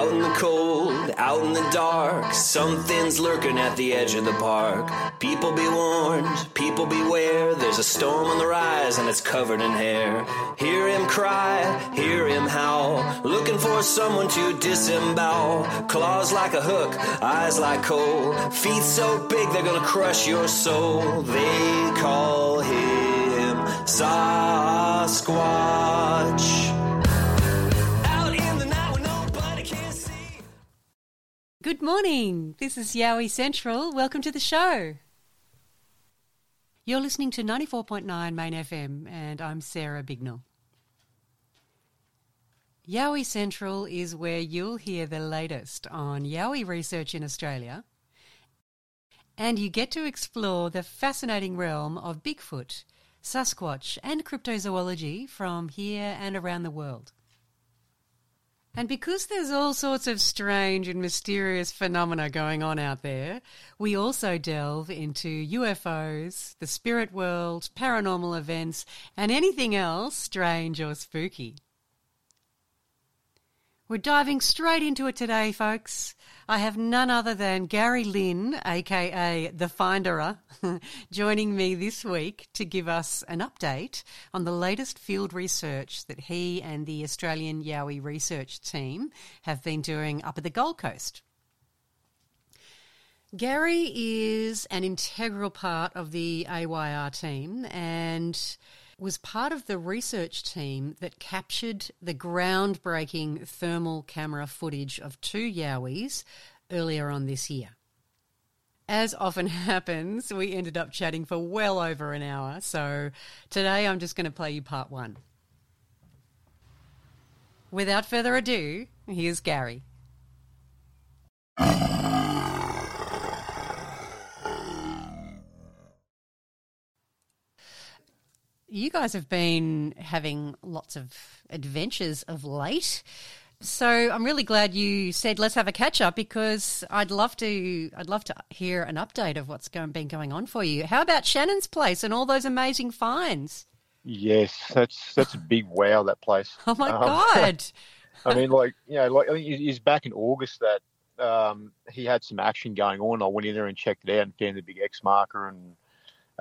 Out in the cold, out in the dark, something's lurking at the edge of the park. People be warned, people beware. There's a storm on the rise and it's covered in hair. Hear him cry, hear him howl, looking for someone to disembowel. Claws like a hook, eyes like coal, feet so big they're gonna crush your soul. They call him Sasquatch. Morning. This is Yowie Central. Welcome to the show. You're listening to 94.9 Main FM, and I'm Sarah Bignell. Yowie Central is where you'll hear the latest on Yowie research in Australia, and you get to explore the fascinating realm of Bigfoot, Sasquatch, and cryptozoology from here and around the world. And because there's all sorts of strange and mysterious phenomena going on out there, we also delve into UFOs, the spirit world, paranormal events, and anything else strange or spooky. We're diving straight into it today, folks. I have none other than Gary Lynn, aka The Finderer, joining me this week to give us an update on the latest field research that he and the Australian Yowie research team have been doing up at the Gold Coast. Gary is an integral part of the AYR team and was part of the research team that captured the groundbreaking thermal camera footage of two Yowies earlier on this year. As often happens, we ended up chatting for well over an hour, so today I'm just going to play you part one. Without further ado, here's Gary. You guys have been having lots of adventures of late. So I'm really glad you said let's have a catch up because I'd love to I'd love to hear an update of what's going, been going on for you. How about Shannon's place and all those amazing finds? Yes, that's that's a big wow. That place. Oh my Um, god. I mean, like you know, like I think it was back in August that um, he had some action going on. I went in there and checked it out and found the big X marker and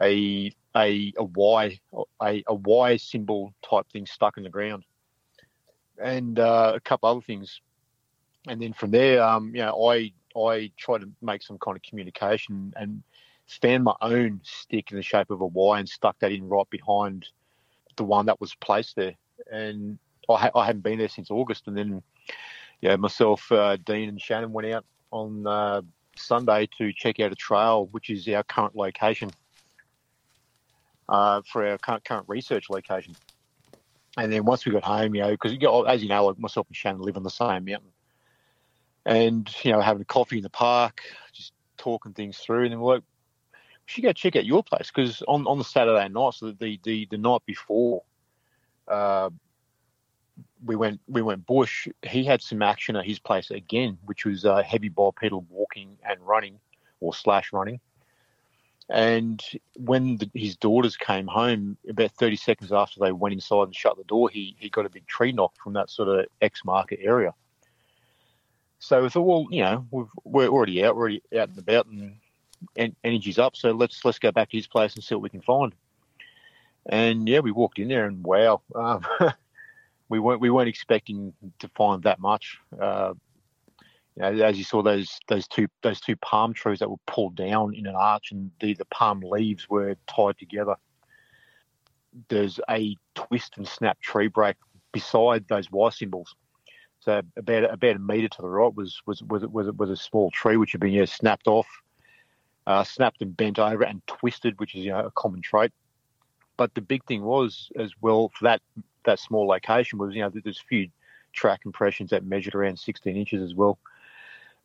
a a a Y a, a Y symbol type thing stuck in the ground, and uh, a couple other things. And then from there, um, you know, I I tried to make some kind of communication and found my own stick in the shape of a Y and stuck that in right behind the one that was placed there. And I, ha- I hadn't been there since August, and then yeah, myself, uh, Dean, and Shannon went out on uh, Sunday to check out a trail, which is our current location uh, for our current, current research location. And then once we got home, you know, because as you know, like myself and Shannon live on the same mountain, and you know, having a coffee in the park, just talking things through, and then we're like, we should go check out your place because on, on the Saturday night, so the the the night before, uh, we went we went bush. He had some action at his place again, which was uh, heavy bipedal walking and running, or slash running. And when the, his daughters came home, about 30 seconds after they went inside and shut the door, he, he got a big tree knock from that sort of X market area. So we thought, well, you know, we are already out, we're already out and about, and, and energy's up. So let's let's go back to his place and see what we can find. And yeah, we walked in there, and wow, um, we weren't we weren't expecting to find that much. Uh, as you saw those those two those two palm trees that were pulled down in an arch, and the the palm leaves were tied together. There's a twist and snap tree break beside those Y symbols. So about about a metre to the right was was was was, was a small tree which had been snapped off, uh, snapped and bent over and twisted, which is you know, a common trait. But the big thing was as well for that that small location was you know there's a few track impressions that measured around 16 inches as well.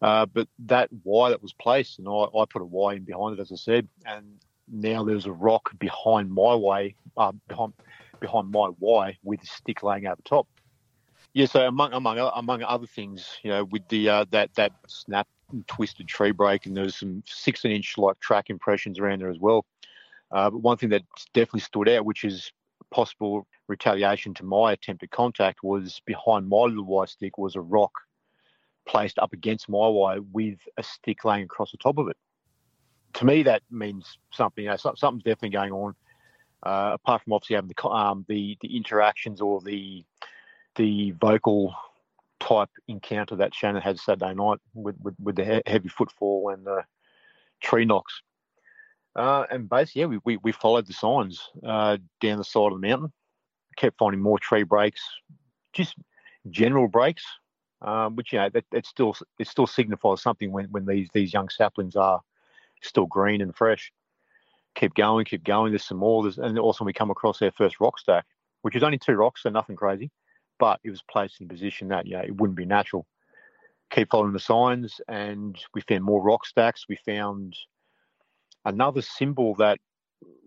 Uh, but that Y that was placed, and I, I put a Y in behind it, as I said, and now there's a rock behind my way, uh, behind behind my Y with a stick laying over top. Yeah, so among among among other things, you know, with the uh, that that snap and twisted tree break, and there's some 16 inch like track impressions around there as well. Uh, but one thing that definitely stood out, which is possible retaliation to my attempted contact, was behind my little Y stick was a rock placed up against my wire with a stick laying across the top of it. To me, that means something. You know, something's definitely going on. Uh, apart from obviously having the, um, the the interactions or the the vocal type encounter that Shannon had Saturday night with with, with the he- heavy footfall and the tree knocks. Uh, and basically, yeah, we, we, we, followed the signs uh, down the side of the mountain, kept finding more tree breaks, just general breaks, um, which you know that it still it still signifies something when, when these these young saplings are still green and fresh. Keep going, keep going. There's some more. There's, and also we come across our first rock stack, which is only two rocks, so nothing crazy, but it was placed in a position that you know it wouldn't be natural. Keep following the signs, and we found more rock stacks. We found another symbol that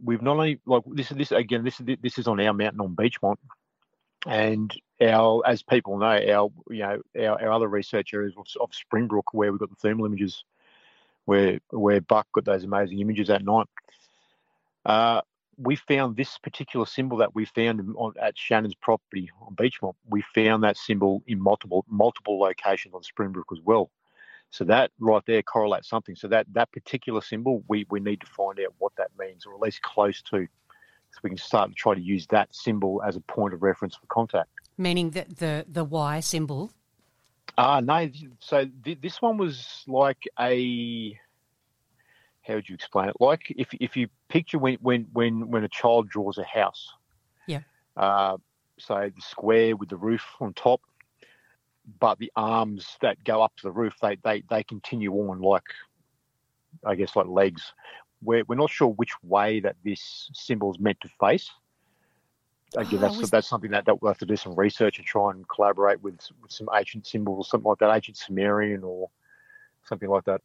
we've not only like this is this again this is this is on our mountain on Beechmont, and our as people know our you know our, our other research areas of, Springbrook where we've got the thermal images, where where Buck got those amazing images at night. Uh, we found this particular symbol that we found on, at Shannon's property on Beechmont. We found that symbol in multiple multiple locations on Springbrook as well. So that right there correlates something. So that that particular symbol, we we need to find out what that means, or at least close to, so we can start to try to use that symbol as a point of reference for contact. Meaning that the the Y symbol. Ah, uh, no. So th- this one was like a. How would you explain it? Like if if you picture when when when when a child draws a house. Yeah. Uh, so the square with the roof on top, but the arms that go up to the roof, they they they continue on like, I guess like legs. We're we're not sure which way that this symbol is meant to face. Again, oh, that's that's something that, that we'll have to do some research and try and collaborate with, with some ancient symbols, something like that, ancient Sumerian or something like that.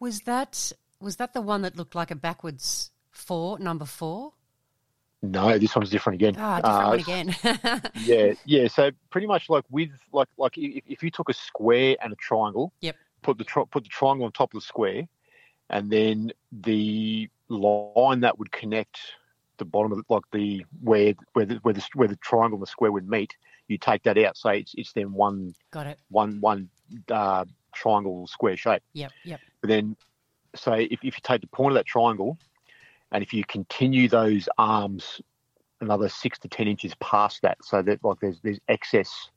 Was that was that the one that looked like a backwards four, number four? No, this one's different again. Ah, oh, different uh, one again. yeah, yeah. So pretty much like with like like if, if you took a square and a triangle, yep. Put the tri- put the triangle on top of the square, and then the line that would connect the bottom of the, like the where where the, where the where the triangle and the square would meet, you take that out. So it's it's then one. Got it. One one uh, triangle square shape. Yep. Yep. But then, so if if you take the point of that triangle and if you continue those arms another six to ten inches past that, so that like there's there's excess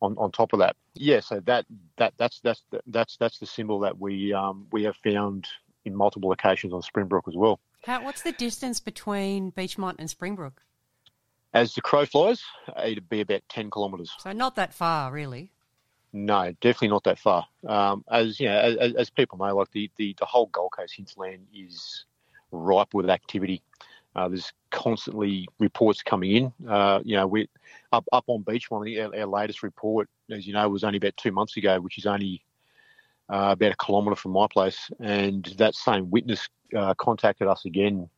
on, on top of that. Yeah, so that that that's that's that's that's the symbol that we um, we have found in multiple locations on Springbrook as well. How, what's the distance between Beechmont and Springbrook? As the crow flies, it'd be about ten kilometres. So not that far, really. No, definitely not that far. Um, as you know, as, as, people know, like the, the, the whole Gold Coast hinterland is ripe with activity. Uh, there's constantly reports coming in. Uh, you know, we up up on Beechmont. Our, our, latest report, as you know, was only about two months ago, which is only uh, about a kilometre from my place. And that same witness uh, contacted us again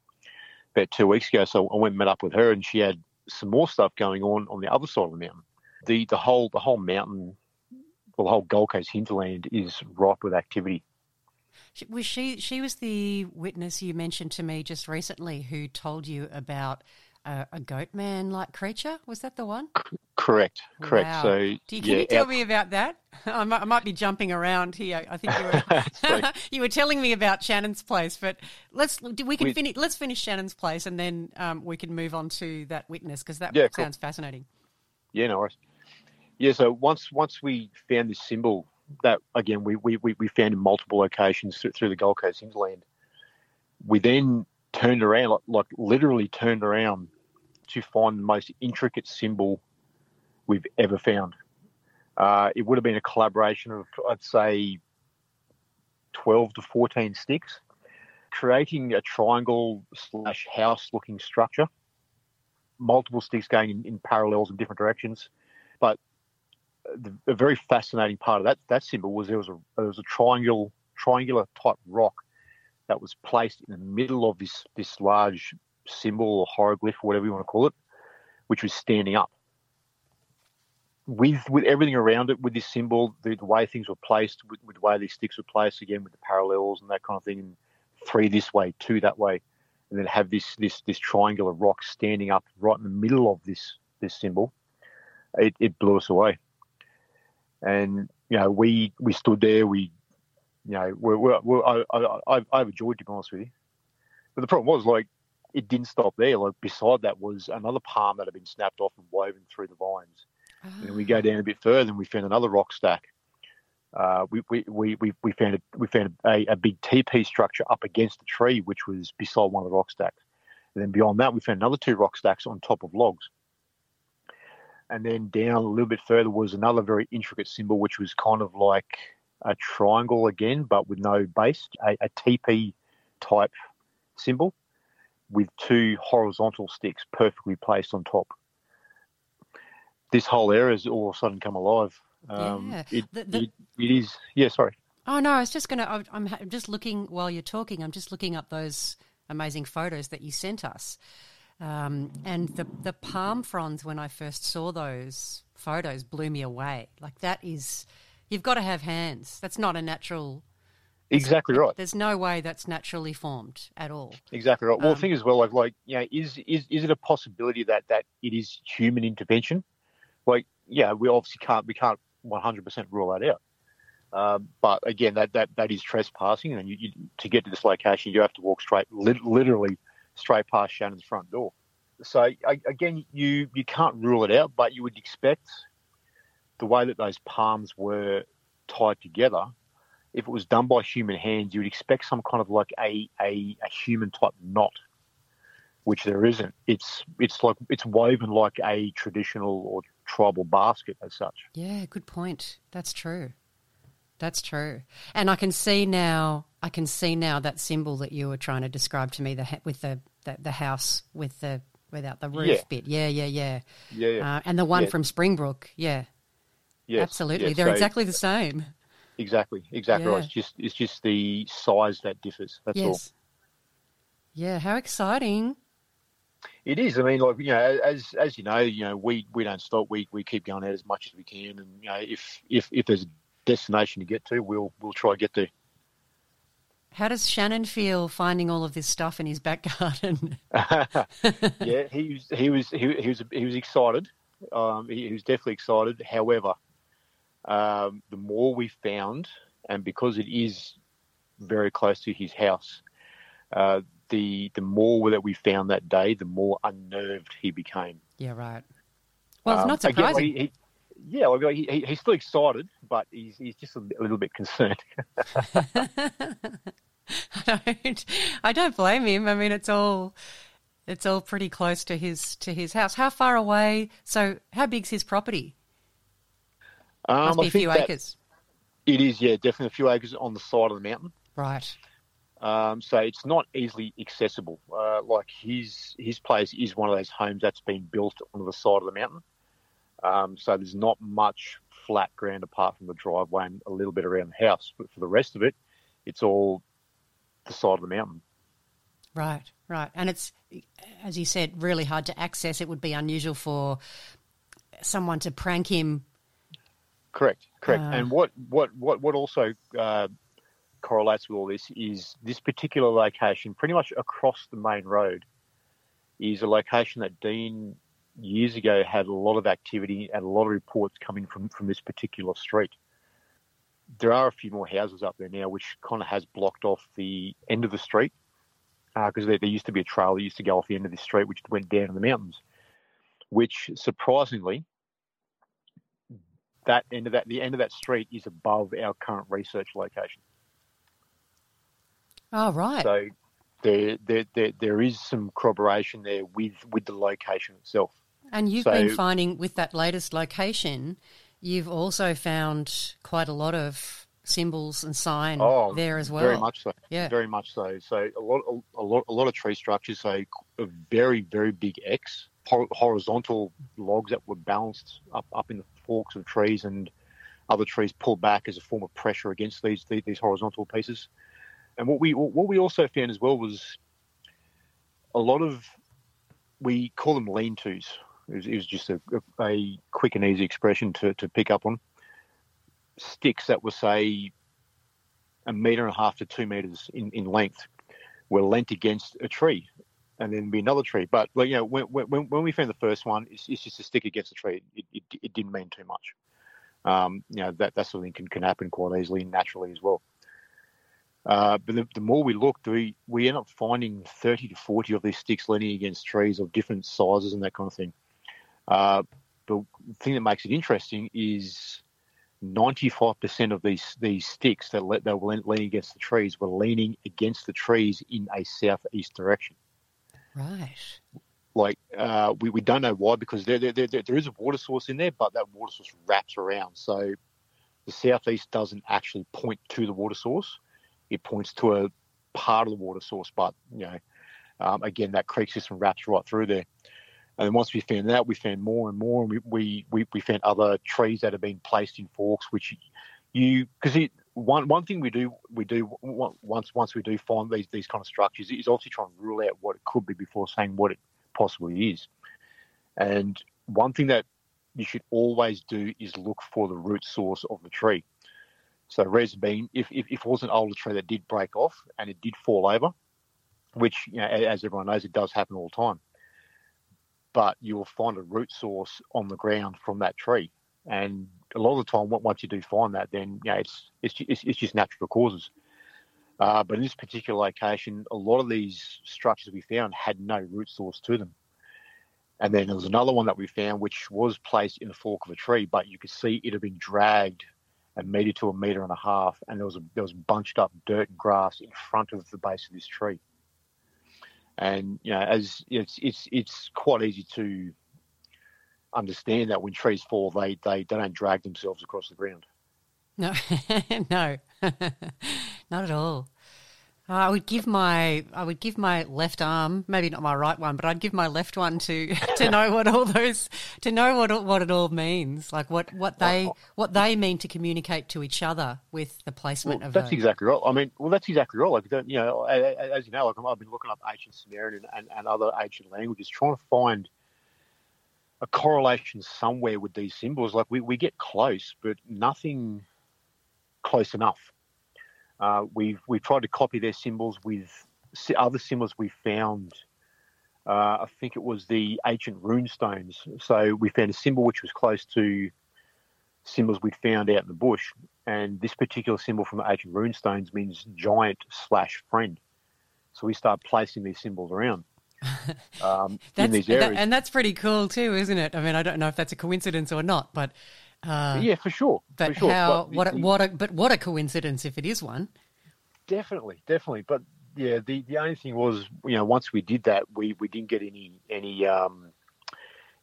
about two weeks ago. So I went and met up with her, and she had some more stuff going on on the other side of the mountain. the the whole the whole mountain, well, the whole Gold Coast hinterland is ripe with activity. Was she? She was the witness you mentioned to me just recently, who told you about a, a goat man like creature. Was that the one? Correct, correct. Wow. So, Do you, can yeah, you tell out- me about that? I might, I might be jumping around here. I think you were you were telling me about Shannon's place, but let's we can We- finish. Let's finish Shannon's place, and then um, we can move on to that witness because that Yeah, cool. sounds fascinating. Yeah, no worries. Yeah, so once once we found this symbol, that again we we, we found in multiple locations through, through the Gold Coast hinterland. We then turned around, like, like literally turned around, to find the most intricate symbol we've ever found. Uh, it would have been a collaboration of, I'd say, twelve to fourteen sticks, creating a triangle slash house looking structure multiple sticks going in, in parallels in different directions. But the, the very fascinating part of that that symbol was there was a there was a triangle triangular type rock that was placed in the middle of this this large symbol or hieroglyph whatever you want to call it, which was standing up. With with everything around it, with this symbol, the, the way things were placed, with, with the way these sticks were placed, again with the parallels and that kind of thing, and three this way, two that way, and then have this this this triangular rock standing up right in the middle of this this symbol, it, it blew us away. And you know, we we stood there, we you know, we're, we're, we're, I, I, I I overjoyed to be honest with you. But the problem was like it didn't stop there. Like beside that was another palm that had been snapped off and woven through the vines. And we go down a bit further and we found another rock stack. Uh, we, we, we, we, we found, a, we found a, a big TP structure up against the tree, which was beside one of the rock stacks. And then beyond that, we found another two rock stacks on top of logs. And then down a little bit further was another very intricate symbol, which was kind of like a triangle again, but with no base, a, a TP type symbol with two horizontal sticks perfectly placed on top. This whole area has all of a sudden come alive. Um, Yeah. it, The- the- it, it is, yeah, sorry. Oh no, I was just gonna. I'm- I'm just looking while you're talking. I'm just looking up those amazing photos that you sent us, um, and the the palm fronds. When I first saw those photos, blew me away. Like that is, you've got to have hands. That's not a natural. Exactly right. There's no way that's naturally formed at all. Exactly right. Well, Um, the thing as well, like, like, you know, is is is it a possibility that that it is human intervention? Like, yeah, we obviously can't we can't one hundred percent rule that out. Um, but again, that, that that is trespassing, and you, you to get to this location, you have to walk straight, lit, literally straight past Shannon's front door. So I, again, you you can't rule it out, but you would expect the way that those palms were tied together. If it was done by human hands, you would expect some kind of like a, a, a human type knot, which there isn't. It's it's like it's woven like a traditional or tribal basket as such. Yeah, good point. That's true. That's true. And I can see now. I can see now that symbol that you were trying to describe to me, the with the, the the house with the without the roof Yeah. bit. Yeah, yeah, yeah. Yeah, yeah, Uh, and the one Yeah. from Springbrook. Yeah, yes, absolutely. yes. They're So- exactly the same. exactly exactly right. It's just it's just the size that differs. That's all. Yeah. How exciting. It is. I mean, like you know, as as you know, you know, we, we don't stop. We we keep going out as much as we can, and you know, if if if there's a destination to get to, we'll we'll try to get there. How does Shannon feel finding all of this stuff in his back garden? yeah, he was he was he, he was he was excited. Um, he, he was definitely excited. However, um, the more we found, and because it is very close to his house, uh, the the more that we found that day, the more unnerved he became. yeah, right. Well, it's Um, not again, surprising. he, he, yeah, he, he, he's still excited, but he's he's just a, a little bit concerned. I don't, I don't blame him. I mean, it's all it's all pretty close to his to his house. How far away? So, how big's his property? Must Um, be I a few acres, It is, yeah, definitely a few acres on the side of the mountain. right? Um, so it's not easily accessible. Uh, like his his place is one of those homes that's been built on the side of the mountain. Um, so there's not much flat ground apart from the driveway and a little bit around the house. But for the rest of it, it's all the side of the mountain. Right, right. And it's, as you said, really hard to access. It would be unusual for someone to prank him. Correct, correct. Uh. and what what what what also uh, correlates with all this is this particular location, pretty much across the main road, is a location that Dean years ago had a lot of activity and a lot of reports coming from from this particular street. There are a few more houses up there now, which kind of has blocked off the end of the street uh, because there, there used to be a trail that used to go off the end of the street, which went down in the mountains. Which surprisingly, that end of that the end of that street is above our current research location. Oh, right. So there, there, there, there is some corroboration there with with the location itself. And you've so- been finding with that latest location, you've also found quite a lot of symbols and sign Oh, there as well. Very much so. Yeah. Very much so. So a lot, a, lot, a lot of tree structures. So a very, very big X, horizontal logs that were balanced up, up in the forks of trees, and other trees pulled back as a form of pressure against these these, these horizontal pieces. And what we what we also found as well was a lot of we call them lean-tos. It was, it was just a, a, quick and easy expression to, to pick up on. Sticks that were say a meter and a half to two meters in, in length were leant against a tree and then be another tree. But you know, when, when, when we found the first one, it's, it's just a stick against a tree. It, it, it didn't mean too much. Um, you know, that, that sort of thing can, can happen quite easily and naturally as well. Uh, but the, the more we looked, we, we end up finding 30 to 40 of these sticks leaning against trees of different sizes and that kind of thing. Uh, the thing that makes it interesting is 95% of these these sticks that, le- that were leaning against the trees were leaning against the trees in a southeast direction. Right. Like uh, we, we don't know why because there, there, there, there is a water source in there, but that water source wraps around. So the southeast doesn't actually point to the water source; it points to a part of the water source. But you know, um, again, that creek system wraps right through there. And once we found that, we found more and more, and we, we, we, found other trees that have been placed in forks, which you because one one thing we do we do once once we do find these these kind of structures is obviously try and rule out what it could be before saying what it possibly is. And one thing that you should always do is look for the root source of the tree. So reason being, if, if, if it was an older tree that did break off and it did fall over, which you know, as everyone knows, it does happen all the time. But you will find a root source on the ground from that tree, and a lot of the time, once you do find that, then you know, it's it's it's, it's just natural causes. Uh, but in this particular location, a lot of these structures we found had no root source to them. And then there was another one that we found which was placed in the fork of a tree, but you could see it had been dragged a meter to a meter and a half, and there was a, there was bunched up dirt and grass in front of the base of this tree. And you know, as it's it's it's quite easy to understand that when trees fall, they they, they don't drag themselves across the ground. No, no, not at all. Uh, I would give my I would give my left arm, maybe not my right one, but I'd give my left one to to know what all those to know what what it all means, like what what they what they mean to communicate to each other with the placement Well, of that's those. exactly right. I mean, well, that's exactly right. Like, you know, as you know, like I've been looking up ancient Sumerian and, and, and other ancient languages, trying to find a correlation somewhere with these symbols. Like, we, we get close, but nothing close enough. Uh, we've we've tried to copy their symbols with other symbols we found. Uh, I think it was the ancient rune stones. So we found a symbol which was close to symbols we'd found out in the bush, and this particular symbol from the ancient rune stones means giant slash friend. So we start placing these symbols around um, in these that- areas. and that's pretty cool too, isn't it? I mean, I don't know if that's a coincidence or not, but uh, yeah, for sure. but for sure. how But what a, the- what a but what a coincidence if it is one. Definitely, definitely. But yeah, the, the only thing was, you know, once we did that, we, we didn't get any any um,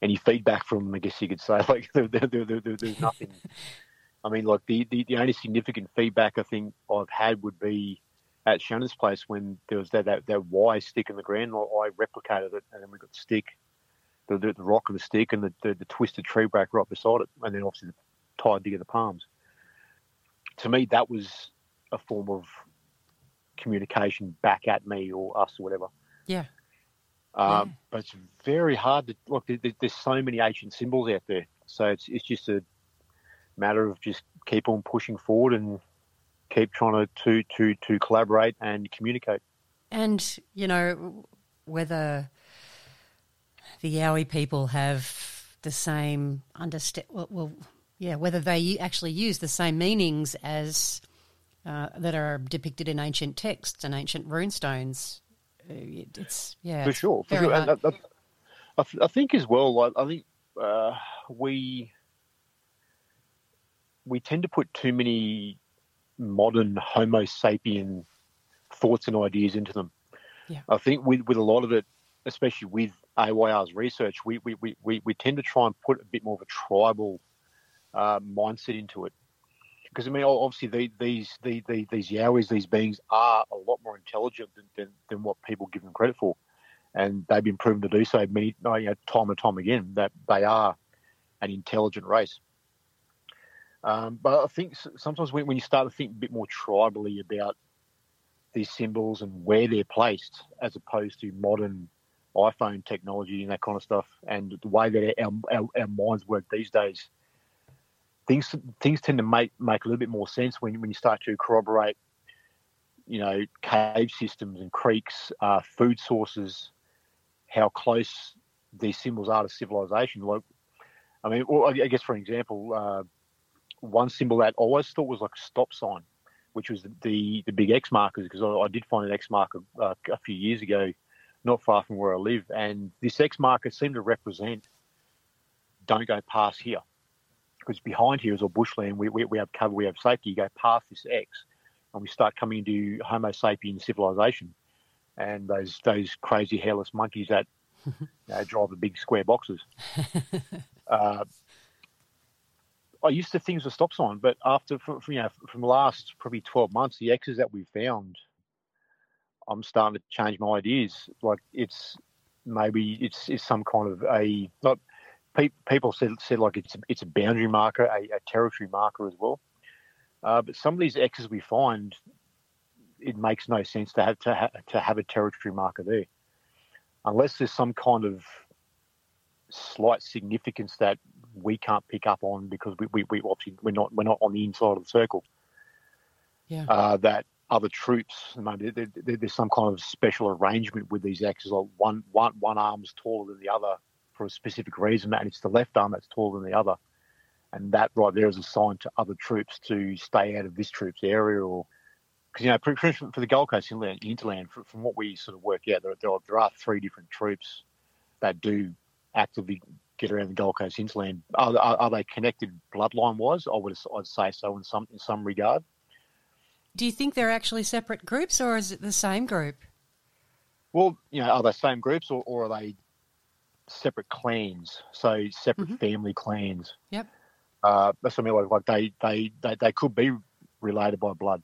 any feedback from. I guess you could say like there, there, there, there, there's nothing. I mean, like the, the, the only significant feedback I think I've had would be at Shannon's place when there was that that, that Y stick in the ground. I, I replicated it, and then we got the stick, the, the, the rock and the stick, and the, the, the twisted tree bark right beside it, and then obviously the tied together palms. To me, that was a form of communication back at me or us or whatever. Yeah. Um, Yeah. But it's very hard to look. There, there- there's so many ancient symbols out there, So it's it's just a matter of just keep on pushing forward and keep trying to to to, to collaborate and communicate. And you know whether the Yowie people have the same understand well, well, yeah, whether they actually use the same meanings as uh, that are depicted in ancient texts and ancient runestones. Uh, it's yeah, for sure. For sure. And, I, I, think as well. Like, I think uh, we we tend to put too many modern Homo sapien thoughts and ideas into them. Yeah. I think with with a lot of it, especially with AYR's research, we we, we, we tend to try and put a bit more of a tribal uh, mindset into it. Because I mean, obviously, the, these the, the, these Yowies, these beings, are a lot more intelligent than, than, than, what people give them credit for, and they've been proven to do so many you know, time and time again that they are an intelligent race. Um, but I think sometimes when, when you start to think a bit more tribally about these symbols and where they're placed, as opposed to modern iPhone technology and that kind of stuff, and the way that our, our, our minds work these days, things things tend to make make a little bit more sense when when you start to corroborate, you know, cave systems and creeks, uh, food sources, how close these symbols are to civilization. Like, I mean, I guess for example, uh, one symbol that I always thought was like a stop sign, which was the the, the big X markers, because I, I, did find an X marker uh, a few years ago, not far from where I live, and this X marker seemed to represent don't go past here because behind here is all bushland. We, we, we have cover, we have safety. You go past this X, and we start coming into Homo sapien civilization, and those those crazy hairless monkeys that you know, drive the big square boxes. uh, I used to think it was a stop sign, but after from, you know from the last probably twelve months, the X's that we've found, I'm starting to change my ideas. Like it's maybe it's, it's some kind of a not people said said like it's a, it's a boundary marker, a, a territory marker as well. Uh, but some of these X's we find, it makes no sense to have to, ha- to have a territory marker there, unless there's some kind of slight significance that we can't pick up on because we, we, we obviously we're not we're not on the inside of the circle. Yeah. Uh, that other troops, maybe there, there, there's some kind of special arrangement with these axes, like one one one arm's taller than the other, for a specific reason, and it's the left arm that's taller than the other. And that right there is a sign to other troops to stay out of this troop's area or because you know for, for the Gold Coast hinterland, hinterland from what we sort of work out, there, there, are, there are three different troops that do actively get around the Gold Coast hinterland. Are, are, are they connected bloodline wise? I would I'd say so in some in some regard. Do you think they're actually separate groups, or is it the same group? Well, you know, are they same groups, or, or are they separate clans, so separate mm-hmm. family clans. Yep. Uh, that's what I mean. Like, like they, they, they, they could be related by blood,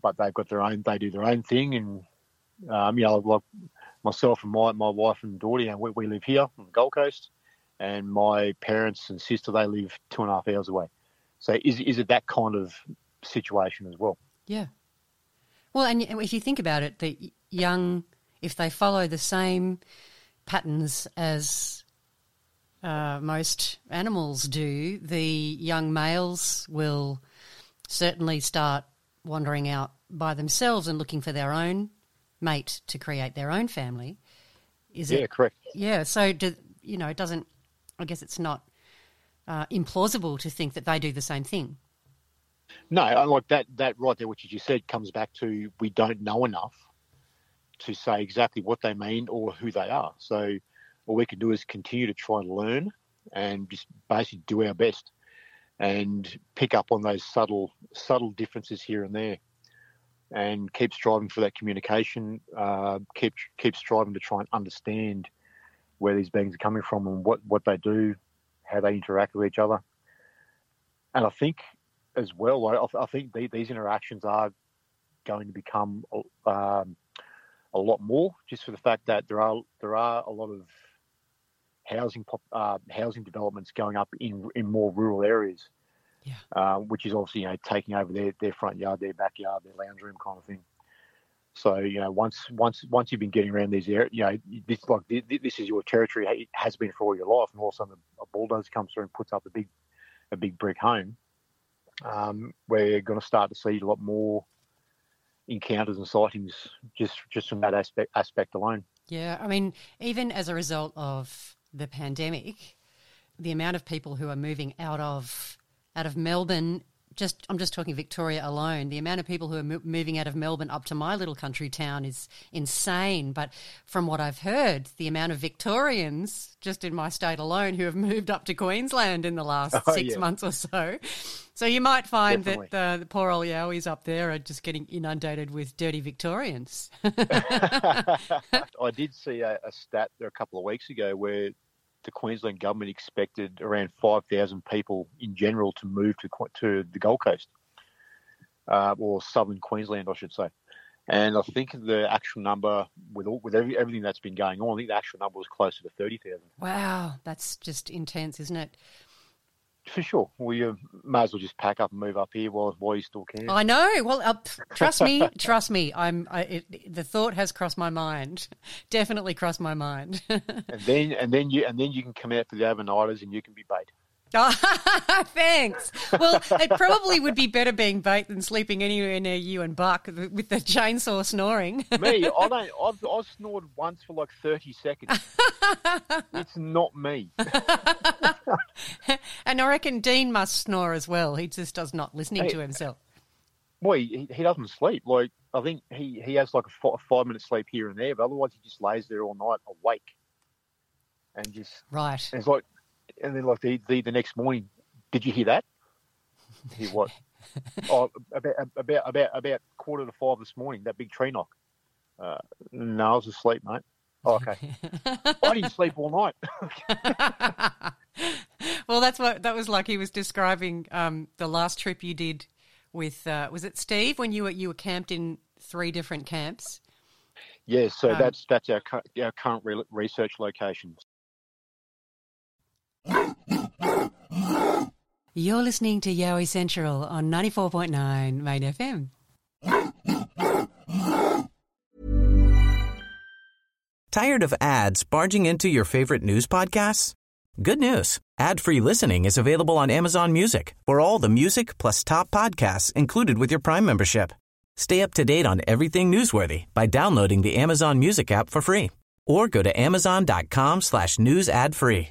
but they've got their own. They do their own thing, and um, you know, like myself and my my wife and daughter, you know, we, we live here on the Gold Coast, and my parents and sister they live two and a half hours away. So is is it that kind of situation as well? Yeah. Well, and if you think about it, the young, if they follow the same patterns as uh, most animals do, the young males will certainly start wandering out by themselves and looking for their own mate to create their own family. Is yeah, it? correct. Yeah, so do, you know, it doesn't. I guess it's not uh, implausible to think that they do the same thing. No, like that. That right there, which you said, comes back to we don't know enough to say exactly what they mean or who they are. So all we can do is continue to try and learn and just basically do our best and pick up on those subtle subtle differences here and there and keep striving for that communication uh, keep keep striving to try and understand where these beings are coming from and what what they do how they interact with each other and i think as well i, I think these interactions are going to become um, a lot more, just for the fact that there are there are a lot of housing pop, uh, housing developments going up in in more rural areas, yeah. uh, which is obviously you know taking over their, their front yard, their backyard, their lounge room kind of thing. So you know, once once once you've been getting around these areas, you know, this like this is your territory. It has been for all your life, and all of a sudden a bulldozer comes through and puts up a big a big brick home. Um, we're going to start to see a lot more encounters and sightings just just from that aspect aspect alone. Yeah, I mean, even as a result of the pandemic, the amount of people who are moving out of out of Melbourne just I'm just talking Victoria alone. The amount of people who are mo- moving out of Melbourne up to my little country town is insane. But from what I've heard, the amount of Victorians just in my state alone who have moved up to Queensland in the last oh, six yeah. months or so. So you might find Definitely. that the poor old Yowies up there are just getting inundated with dirty Victorians. I did see a, a stat there a couple of weeks ago where the Queensland government expected around 5,000 people in general to move to to the Gold Coast, uh, or southern Queensland, I should say. And I think the actual number, with all, with every, everything that's been going on, I think the actual number was closer to 30,000. Wow, that's just intense, isn't it? For sure. Well, you may as well just pack up and move up here while, while you still can. I know. Well, uh, trust me, trust me. I'm. I, it, the thought has crossed my mind. Definitely crossed my mind. and then, and then you, and then you can come out for the overnighters and you can be bait. Thanks. Well, it probably would be better being bait than sleeping anywhere near you and Buck with the chainsaw snoring. me, I don't. I've, I've snored once for like thirty seconds. it's not me. and I reckon Dean must snore as well. He just does not listening hey, to himself. Well, he, he doesn't sleep. Like I think he, he has like a five, five minute sleep here and there, but otherwise he just lays there all night awake and just right. And it's like and then like the, the, the next morning, did you hear that? He what? oh, about about about about quarter to five this morning. That big tree knock. Uh, no, I was asleep, mate. Oh, okay. I didn't sleep all night. well, that's what that was like. He was describing um, the last trip you did with uh, was it Steve when you were you were camped in three different camps. Yeah, so um, that's that's our our current research locations. You're listening to Yowie Central on 94.9 Main FM. Tired of ads barging into your favorite news podcasts? Good news. Ad-free listening is available on Amazon Music for all the music plus top podcasts included with your Prime membership. Stay up to date on everything newsworthy by downloading the Amazon Music app for free or go to amazon.com slash news ad free.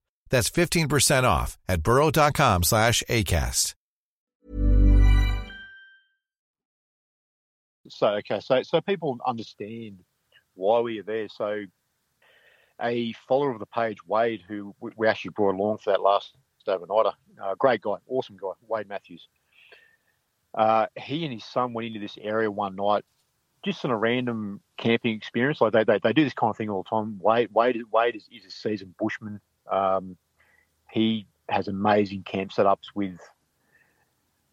That's 15% off at burrow.com slash ACAST. So, okay, so, so people understand why we are there. So, a follower of the page, Wade, who we actually brought along for that last overnighter, uh, great guy, awesome guy, Wade Matthews. Uh, he and his son went into this area one night just on a random camping experience. Like they, they, they do this kind of thing all the time. Wade, Wade, Wade is, is a seasoned bushman. Um, he has amazing camp setups with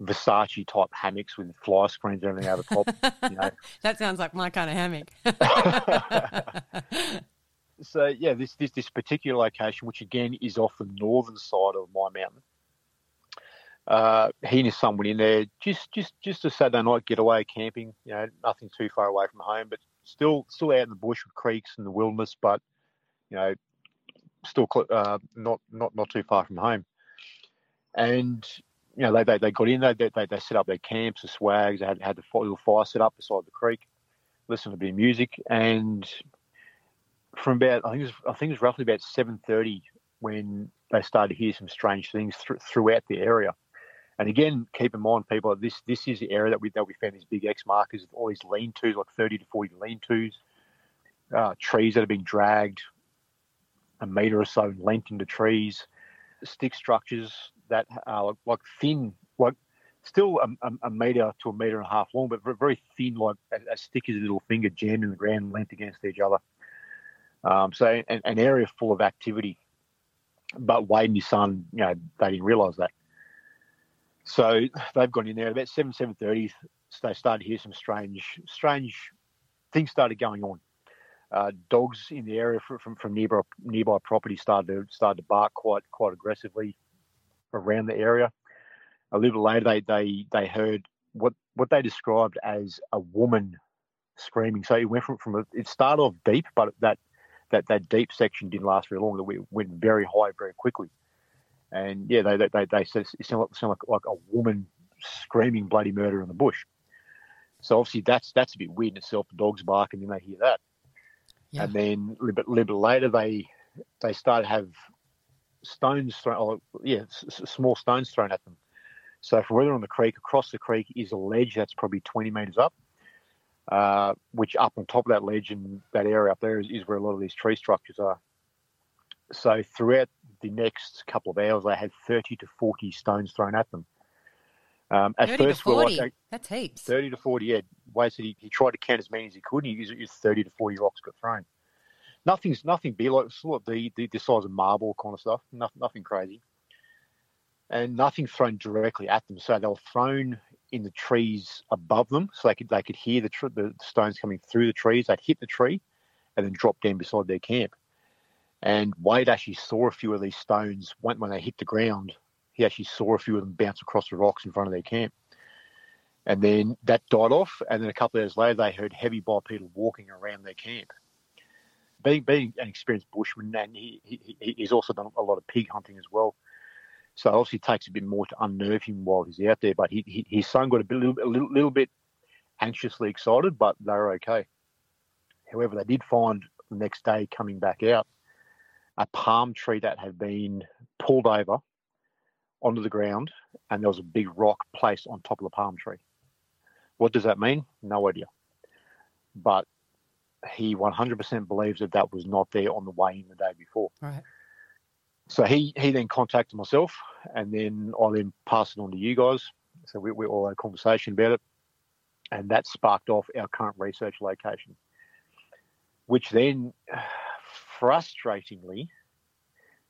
Versace type hammocks with fly screens and everything out of the top. You know. that sounds like my kind of hammock. so yeah, this, this this particular location, which again is off the northern side of my mountain. Uh, he and his son went in there just just just a Saturday night getaway camping. You know, nothing too far away from home, but still still out in the bush with creeks and the wilderness. But you know, still uh, not not not too far from home. And you know, they they, they got in. They, they they set up their camps, the swags. They had had the little fire set up beside the creek. Listen to a bit of music, and from about I think it was, I think it was roughly about seven thirty when they started to hear some strange things th- throughout the area. And again, keep in mind, people, this this is the area that we that we found these big X markers, all these lean-tos, like thirty to forty lean-tos, uh, trees that have been dragged, a metre or so length into trees, stick structures that are like thin, like still a, a, a, meter to a meter and a half long, but very thin, like a stick as a little finger jammed in the ground, linked against each other. Um, so an, an, area full of activity. But Wade and his son, you know, they didn't realise that. So they've gone in there about seven seven thirty. They started to hear some strange strange things started going on. Uh, dogs in the area from from, from nearby nearby property started to started to bark quite quite aggressively around the area. A little later, they they they heard what what they described as a woman screaming. So it went from from a, it started off deep, but that that that deep section didn't last very long. It went very high very quickly. And yeah, they they, they said it sounded like, like, like a woman screaming bloody murder in the bush. So obviously that's that's a bit weird in itself. The dogs bark, and then they hear that, yeah. and then a little bit, little bit later they they start to have stones thrown. Oh, yeah, s- small stones thrown at them. So from where they're on the creek, across the creek is a ledge that's probably 20 metres up, uh, which up on top of that ledge and that area up there is, is, where a lot of these tree structures are. So throughout the next couple of hours, they had 30 to 40 stones thrown at them. Um, at 30 first, to 40. Like, That's heaps. 30 to 40, yeah. Wade said he, he, tried to count as many as he could, and he used used 30 to 40 rocks got thrown. Nothing's nothing big, like sort of the, the, the size of marble kind of stuff. Nothing, nothing crazy. And nothing thrown directly at them. So they were thrown in the trees above them, so they could they could hear the, tr- the stones coming through the trees. They'd hit the tree, and then drop down beside their camp. And Wade actually saw a few of these stones when, when they hit the ground. He actually saw a few of them bounce across the rocks in front of their camp. And then that died off. And then a couple of days later, they heard heavy bipedal walking around their camp. Being, being an experienced bushman, and he, he, he's also done a lot of pig hunting as well. So obviously it takes a bit more to unnerve him while he's out there. But he, he, his son got a, bit, a little, little bit anxiously excited, but they were okay. However, they did find the next day coming back out a palm tree that had been pulled over onto the ground and there was a big rock placed on top of the palm tree. What does that mean? No idea. But he 100% believes that that was not there on the way in the day before. Right. So he, he then contacted myself and then I then passed it on to you guys. So we, we all had a conversation about it. And that sparked off our current research location, which then frustratingly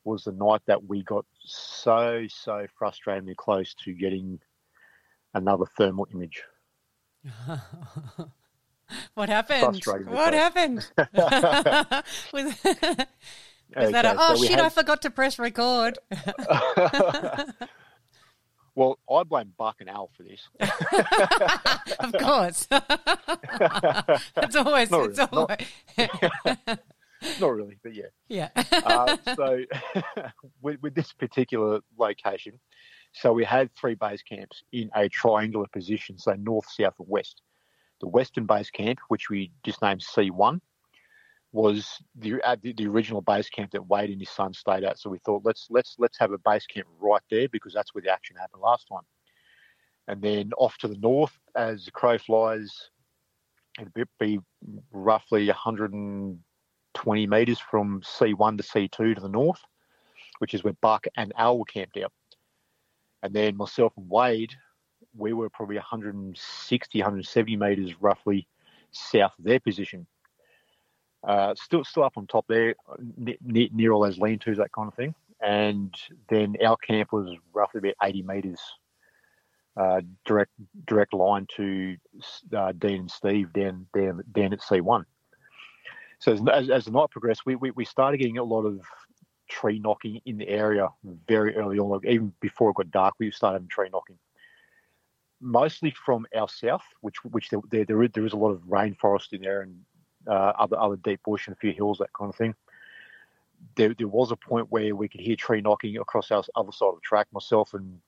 was the night that we got so so frustratingly close to getting another thermal image. what happened? What happened? was, was okay, that a, oh so shit? Had... I forgot to press record. well, I blame Buck and Al for this. of course, it's always not it's really, always. Not... Not really, but yeah. Yeah. uh, so with, with this particular location, so we had three base camps in a triangular position, so north, south, and west. The western base camp, which we just named C1, was the, uh, the, the original base camp that Wade and his son stayed at. So we thought let's let's let's have a base camp right there because that's where the action happened last time. And then off to the north, as the crow flies, it'd be roughly 100 and 20 metres from C1 to C2 to the north, which is where Buck and Al were camped out. And then myself and Wade, we were probably 160, 170 metres roughly south of their position. Uh, still, still up on top there, near, near all those lean-tos, that kind of thing. And then our camp was roughly about 80 metres uh, direct direct line to uh, Dean and Steve down down down at C1. So as, as the night progressed, we, we, we started getting a lot of tree knocking in the area very early on. Like even before it got dark, we started tree knocking. Mostly from our south, which which there there, there, is, there is a lot of rainforest in there and uh, other other deep bush and a few hills, that kind of thing. There, there was a point where we could hear tree knocking across our other side of the track. Myself and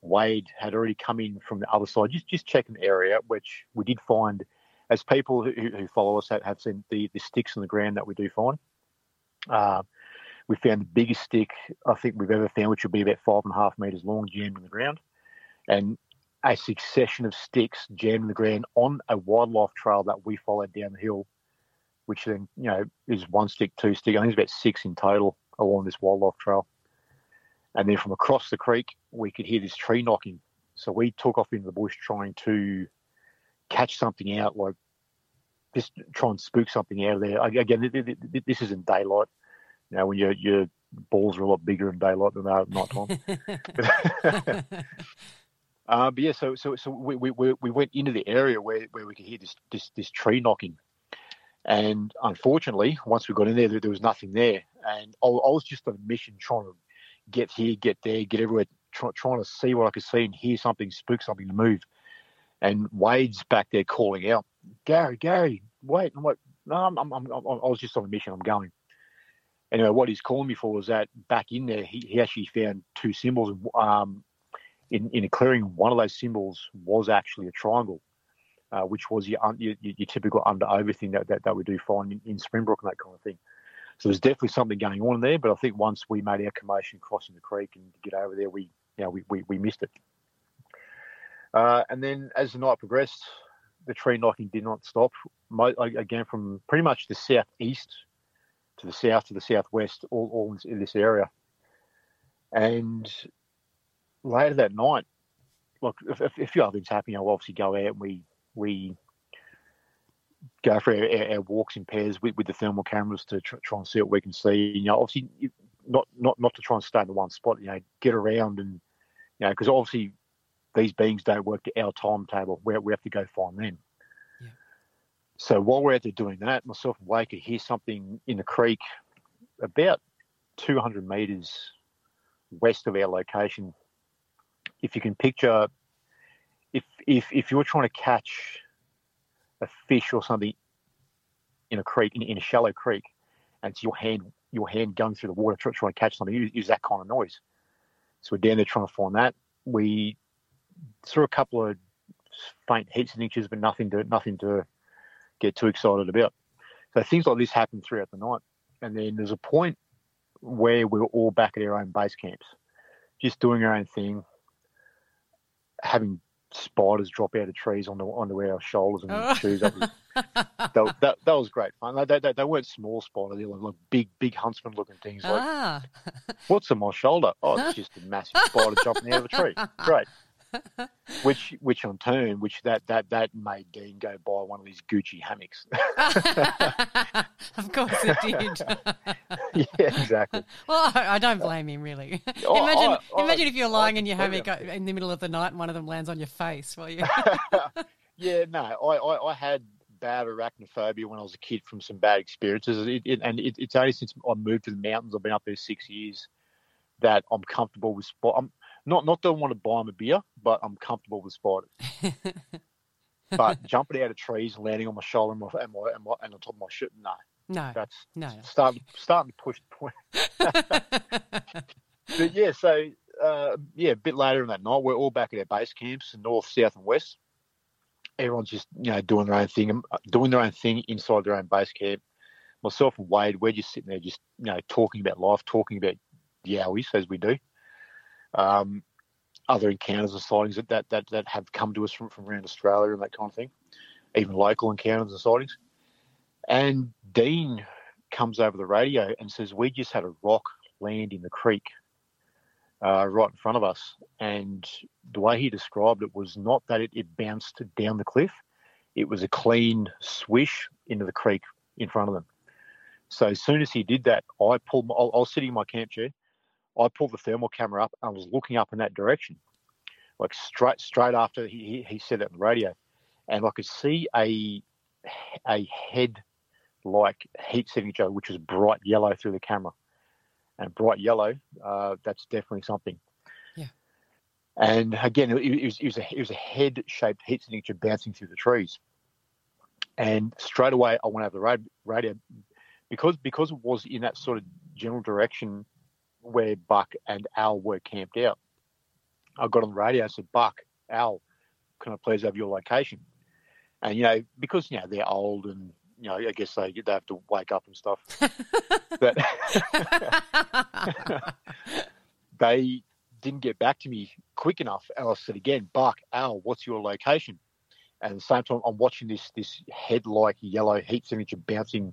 Wade had already come in from the other side, just just checking the area, which we did find as people who, who follow us have, have seen the, the sticks on the ground that we do find. Uh, we found the biggest stick I think we've ever found, which would be about five and a half meters long, jammed in the ground, and a succession of sticks jammed in the ground on a wildlife trail that we followed down the hill, which then you know is one stick, two stick. I think it's about six in total along this wildlife trail. And then from across the creek, we could hear this tree knocking So we took off into the bush trying to catch something out, like just try and spook something out of there. Again, this isn't daylight. You know, when your your balls are a lot bigger in daylight than they are at night time. uh, but yeah, so so so we, we we went into the area where, where we could hear this this this tree knocking, and unfortunately, once we got in there, there, there was nothing there, and I, I, was just on a mission trying to get here, get there, get everywhere, try, trying to see what I could see and hear something, spook something to move. And Wade's back there calling out, Gary, Gary, wait. I'm like, no, I'm, I'm, I'm, i was just on a mission. I'm going. Anyway, what he's calling me for was that back in there, he, he actually found two symbols. Um, in, in a clearing, one of those symbols was actually a triangle, uh, which was your, your, your, typical under over thing that, that, that we do find in, in Springbrook and that kind of thing. So there's definitely something going on there. But I think once we made our commotion crossing the creek and to get over there, we you know, we, we, we missed it. Uh, and then as the night progressed, the tree knocking did not stop. Again, from pretty much the southeast to the south to the southwest, all, all in this area. And later that night, look, if, if, a few other things happen, you know, obviously go out and we we go for our, our, walks in pairs with, with the thermal cameras to try, try and see what we can see. You know, obviously not not not to try and stay in one spot. You know, get around and you know, because obviously these beings don't work to our timetable. We we have to go find them. Yeah. So while we're out there doing that, myself and Wade hear something in the creek about 200 meters west of our location. If you can picture, if if if you're trying to catch a fish or something in a creek, in, in a shallow creek, and it's your hand your hand going through the water trying, trying to catch something, use, use that kind of noise. So we're down there trying to find that. We threw a couple of faint heat signatures, but nothing to nothing to get too excited about. So things like this happen throughout the night, and then there's a point where we're all back at our own base camps, just doing our own thing, having spiders drop out of trees onto onto our shoulders and oh. shoes. That was, that, that, that, was great fun. They, they, they weren't small spiders; they were like big big huntsman looking things. Like, ah. what's on my shoulder? Oh, it's just a massive spider jumping out of a tree. Great which which on turn, which that that that made Dean go buy one of these Gucci hammocks. of course it did. yeah, exactly. Well, I, I don't blame him really. Oh, imagine I, imagine if you're lying in your hammock in the middle of the night and one of them lands on your face while you. yeah, no, I, I, I had bad arachnophobia when I was a kid from some bad experiences, it, it, and it, it's only since I moved to the mountains, I've been up there six years, that I'm comfortable with spot. I'm not not that I want to buy him a beer, but I'm comfortable with spiders. but jumping out of trees and landing on my shoulder and, my, and, my, and, my, and on top of my shit, no. No. That's no. starting starting to push the point. but yeah, so uh, yeah, a bit later in that night, we're all back at our base camps, north, south, and west. Everyone's just you know doing their own thing, doing their own thing inside their own base camp. Myself and Wade, we're just sitting there, just you know, talking about life, talking about yowies as we do um, other encounters and sightings that, that, that, that have come to us from, from around Australia and that kind of thing, even local encounters and sightings. And Dean comes over the radio and says, We just had a rock land in the creek uh, right in front of us. And the way he described it was not that it, it bounced down the cliff, it was a clean swish into the creek in front of them. So as soon as he did that, I pulled. My, I was sitting in my camp chair. I pulled the thermal camera up and was looking up in that direction, like straight straight after he, he said it on the radio, and I could see a a head like heat signature which was bright yellow through the camera, and bright yellow, uh, that's definitely something. Yeah. And again, it, it, was, it was a it was a head shaped heat signature bouncing through the trees, and straight away I went over the radio because because it was in that sort of general direction where Buck and Al were camped out. I got on the radio and said, Buck, Al, can I please have your location? And, you know, because, you know, they're old and, you know, I guess they, they have to wake up and stuff. but they didn't get back to me quick enough. And I said again, Buck, Al, what's your location? And at the same time, I'm watching this this head like yellow heat signature bouncing,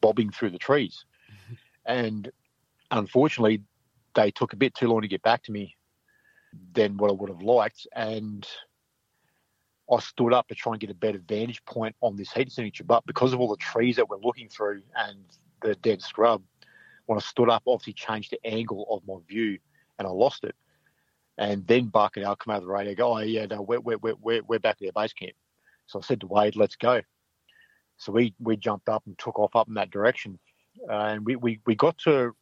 bobbing through the trees. And unfortunately, they took a bit too long to get back to me. than what I would have liked, and I stood up to try and get a better vantage point on this heat signature. But because of all the trees that we're looking through and the dead scrub, when I stood up, obviously changed the angle of my view, and I lost it. And then Buck and Al come out of the radio, go, oh yeah, no, we're we're we're we're back at their base camp. So I said to Wade, let's go. So we we jumped up and took off up in that direction, uh, and we, we we got to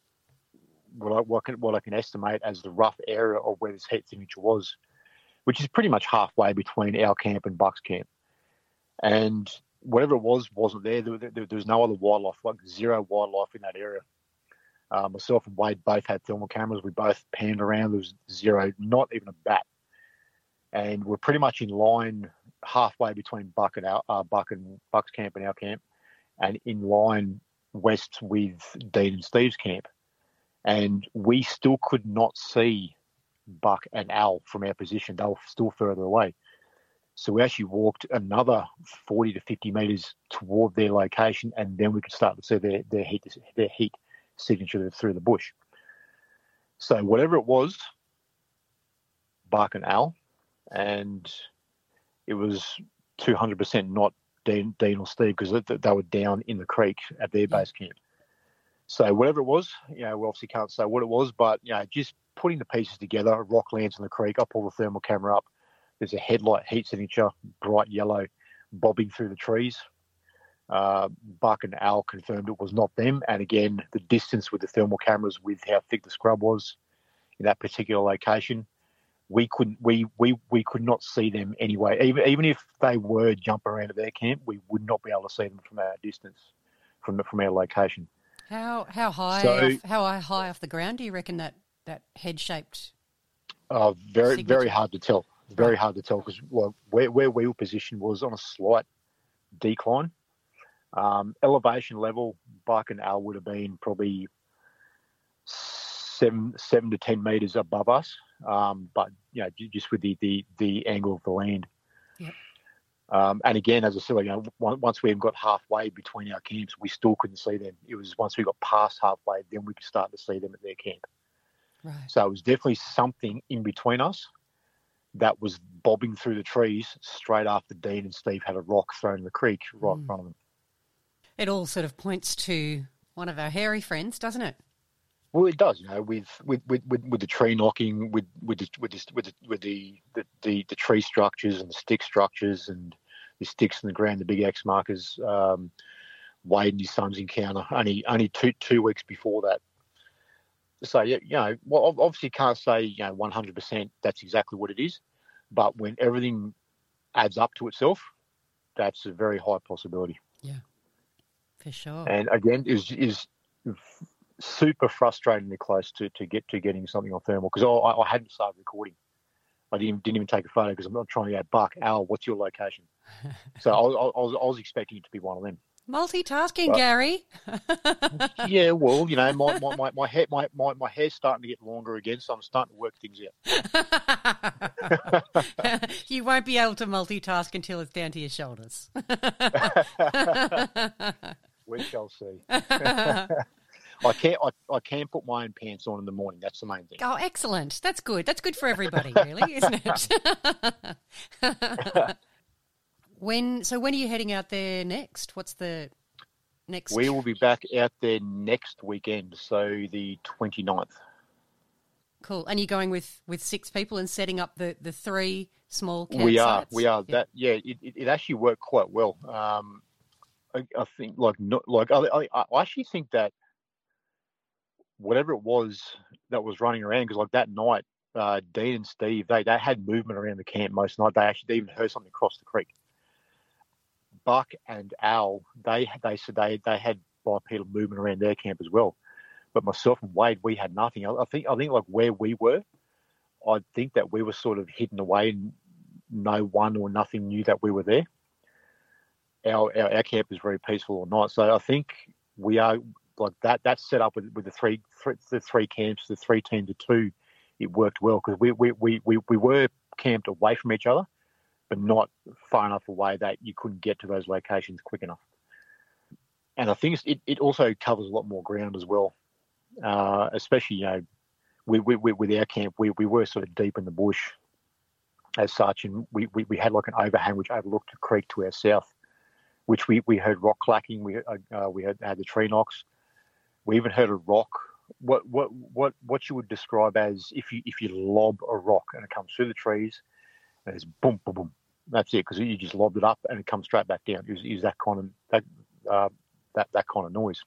what I, what, can, what I can estimate as the rough area of where this heat signature was, which is pretty much halfway between our camp and Buck's camp. And whatever it was wasn't there. There, there, there was no other wildlife, like zero wildlife in that area. Uh, myself and Wade both had thermal cameras. We both panned around. There was zero, not even a bat. And we're pretty much in line halfway between Buck and our, uh, Buck and Buck's camp and our camp, and in line west with Dean and Steve's camp. And we still could not see Buck and Al from our position. They were still further away. So we actually walked another 40 to 50 metres toward their location, and then we could start to see their, their heat their heat signature through the bush. So whatever it was, Buck and Al, and it was 200% not Dean, Dean or Steve because they, they, were down in the creek at their base camp. So whatever it was, you know, we obviously can't say what it was, but you know, just putting the pieces together. Rock lands in the creek. I pull the thermal camera up. There's a headlight heat signature, bright yellow, bobbing through the trees. Uh, Buck and Al confirmed it was not them. And again, the distance with the thermal cameras, with how thick the scrub was in that particular location, we couldn't we we we could not see them anyway. Even even if they were jumping around at their camp, we would not be able to see them from our distance, from from our location. How how high so, off, how high off the ground do you reckon that that head shaped? Uh, very signature? very hard to tell. Very hard to tell because well, where where we were positioned was on a slight decline. Um, elevation level, Buck and Al would have been probably seven seven to ten meters above us, um, but you know just with the the the angle of the land. Yep. Um, and again, as I said, you know, once we had got halfway between our camps, we still couldn't see them. It was once we got past halfway, then we could start to see them at their camp. Right. So it was definitely something in between us that was bobbing through the trees straight after Dean and Steve had a rock thrown in the creek right mm. in front of them. It all sort of points to one of our hairy friends, doesn't it? Well, it does, you know, with with, with, with the tree knocking, with with the, with, this, with, the, with the, the, the, the, tree structures and the stick structures and the sticks in the ground, the big X markers. Um, Wade and his son's encounter only only two two weeks before that. So yeah, you know, well, obviously can't say you know 100% that's exactly what it is, but when everything adds up to itself, that's a very high possibility. Yeah, for sure. And again, is is super frustratingly close to, to get to getting something on thermal because I, I hadn't started recording. I didn't, didn't even take a photo because I'm not trying to get Buck, Al, what's your location? so I, I, I, was, I was expecting it to be one of them. Multitasking, but, Gary. yeah, well, you know, my, my, my, my, hair, my, my, my hair's starting to get longer again, so I'm starting to work things out. you won't be able to multitask until it's down to your shoulders. we shall see. I can I, I can put my own pants on in the morning. That's the main thing. Oh, excellent. That's good. That's good for everybody, really, isn't it? when so when are you heading out there next? What's the next? We will be back out there next weekend, so the 29th. Cool. And you're going with with six people and setting up the the three small campsites. We are. We are. That yeah. It, it actually worked quite well. Um, I, I think like not like I, I, I actually think that whatever it was that was running around, because like that night, uh, Dean and Steve, they, they had movement around the camp most night. They actually even heard something across the creek. Buck and Al, they they said they they had bipedal movement around their camp as well. But myself and Wade, we had nothing. I, think I think like where we were, I think that we were sort of hidden away, and no one or nothing knew that we were there. Our our, our camp is very peaceful all night, so I think we are like that that's set up with, with the three, three the three camps, the three teams of two. It worked well because we, we, we, we, we were camped away from each other, but not far enough away that you couldn't get to those locations quick enough. And I think it, it also covers a lot more ground as well, uh, especially you know we, we, we, with our camp, we, we were sort of deep in the bush as such, and we, we, we had like an overhang which overlooked a creek to our south, which we, we heard rock clacking. We uh, uh we had, had the tree knocks. We even heard a rock. What what what what you would describe as if you if you lob a rock and it comes through the trees, and it's boom boom boom. That's it because you just lobbed it up and it comes straight back down. It was, that kind of that uh, that that kind of noise.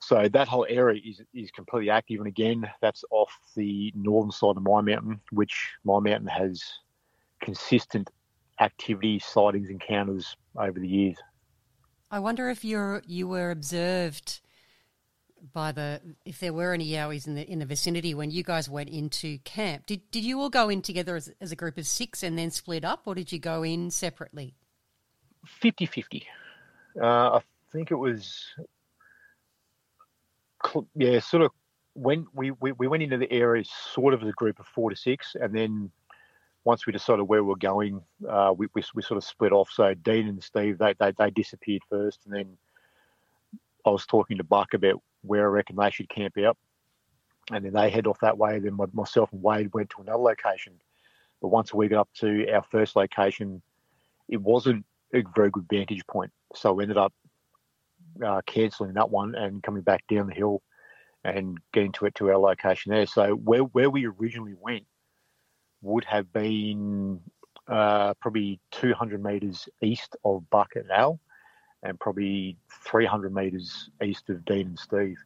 So that whole area is is completely active, and again, that's off the northern side of my mountain, which my mountain has consistent activity, sightings, encounters over the years. I wonder if you're you were observed by the if there were any Yowies in the in the vicinity when you guys went into camp. Did did you all go in together as, as a group of six and then split up, or did you go in separately? 50-50. Uh, I think it was yeah, sort of when we, we, we went into the area sort of as a group of four to six, and then once we decided where we are going, uh, we, we, we, sort of split off. So Dean and Steve they, they they disappeared first, and then I was talking to Buck about where I reckon they should camp out, and then they head off that way. Then my, myself and Wade went to another location, but once we got up to our first location, it wasn't a very good vantage point, so we ended up uh, cancelling that one and coming back down the hill and getting to it to our location there. So where where we originally went would have been uh, probably 200 metres east of Buck and Al and probably 300 metres east of Dean and Steve.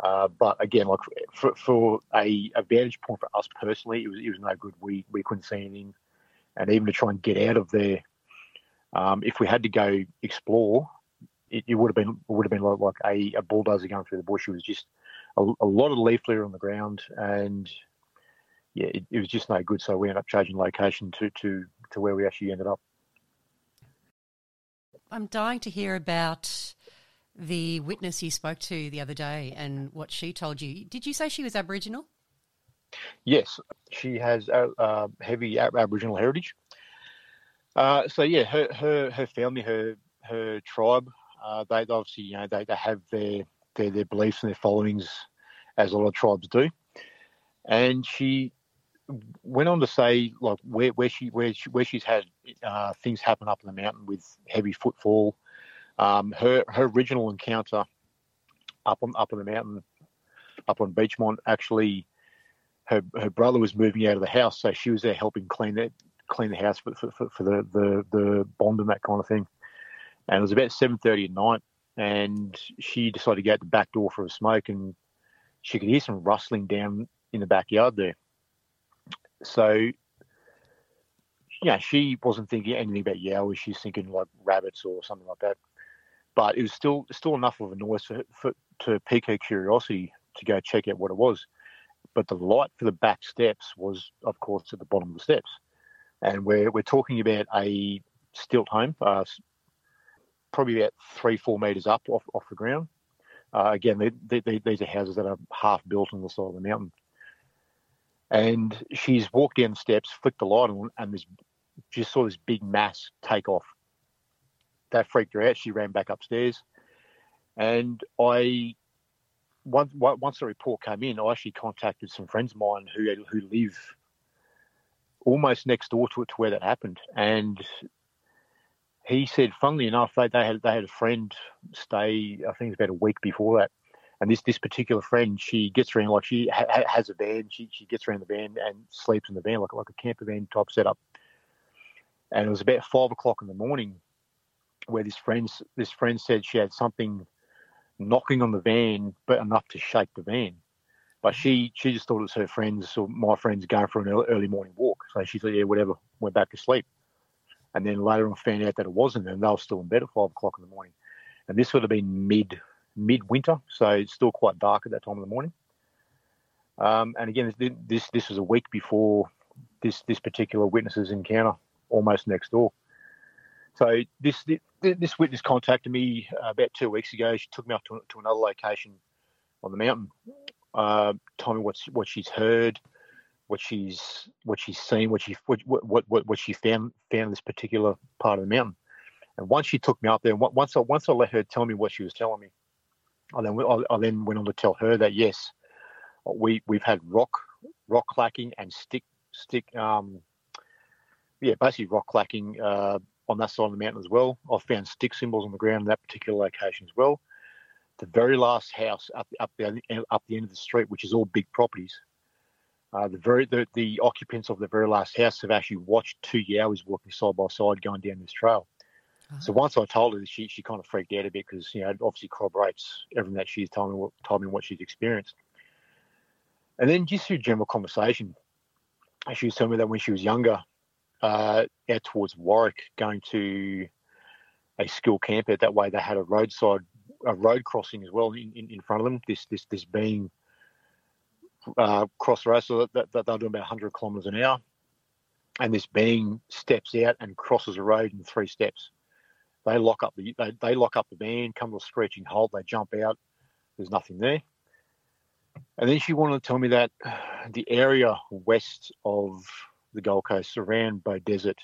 Uh, but again, like for, for a, a, vantage point for us personally, it was it was no good. We we couldn't see anything, and even to try and get out of there, um, if we had to go explore, it, it, would have been would have been like, like a, a, bulldozer going through the bush. It was just a, a lot of leaf litter on the ground, and yeah, it, it, was just no good. So we ended up changing location to to to where we actually ended up. I'm dying to hear about the witness you spoke to the other day and what she told you. Did you say she was Aboriginal? Yes, she has a, a heavy Aboriginal heritage. Uh, so yeah, her her her family, her her tribe uh, they obviously, you know, they, they have their, their their beliefs and their followings, as a lot of tribes do. And she went on to say, like, where, where she where she, where she's had uh, things happen up in the mountain with heavy footfall. Um, her her original encounter up on up on the mountain, up on Beechmont, actually, her her brother was moving out of the house, so she was there helping clean it clean the house for, for, for the, the the bond and that kind of thing and it was about 7.30 at night and she decided to go out the back door for a smoke and she could hear some rustling down in the backyard there so yeah she wasn't thinking anything about yowie she's thinking like rabbits or something like that but it was still still enough of a noise for, for to pique her curiosity to go check out what it was but the light for the back steps was of course at the bottom of the steps and we're, we're talking about a stilt home uh, probably about three, four metres up off, off the ground. Uh, again, they, they, these are houses that are half built on the side of the mountain. And she's walked down the steps, flicked the light on, and there's just saw this big mass take off. That freaked her out. She ran back upstairs. And I, once, once the report came in, I actually contacted some friends of mine who, who live almost next door to it to where that happened. And he said, funnily enough, they, they had they had a friend stay. I think it was about a week before that, and this this particular friend, she gets around like she ha- has a van. She she gets around the van and sleeps in the van like like a camper van type setup. And it was about five o'clock in the morning, where this friend this friend said she had something knocking on the van, but enough to shake the van. But she she just thought it was her friends or my friends going for an early morning walk. So she said, yeah, whatever, went back to sleep. And then later on found out that it wasn't, and they were still in bed at five o'clock in the morning. And this would have been mid mid winter, so it's still quite dark at that time of the morning. Um, and again, this, this was a week before this this particular witness's encounter, almost next door. So this this witness contacted me about two weeks ago. She took me up to, to another location on the mountain, uh, told me what what she's heard, what she's what she's seen, what she what what what, what she found found in this particular part of the mountain. And once she took me up there, once I once I let her tell me what she was telling me, I then I, then went on to tell her that yes, we we've had rock rock clacking and stick stick um yeah basically rock clacking uh, on that side of the mountain as well. I've found stick symbols on the ground in that particular location as well. The very last house up up the up the end of the street, which is all big properties. Uh, the very the, the occupants of the very last house have actually watched two Yowies walking side by side going down this trail. So once I told her, she she kind of freaked out a bit because you know it obviously corroborates everything that she's told me what told me what she's experienced. And then just through general conversation, she was telling me that when she was younger, uh, out towards Warwick, going to a school camp out that way, they had a roadside a road crossing as well in, in, in front of them. This this this being uh, cross the road, so that, that they're doing about 100 kilometres an hour, and this being steps out and crosses a road in three steps. They lock up the they, they lock up the van, come to a screeching halt. They jump out. There's nothing there. And then she wanted to tell me that the area west of the Gold Coast, around Beaudesert,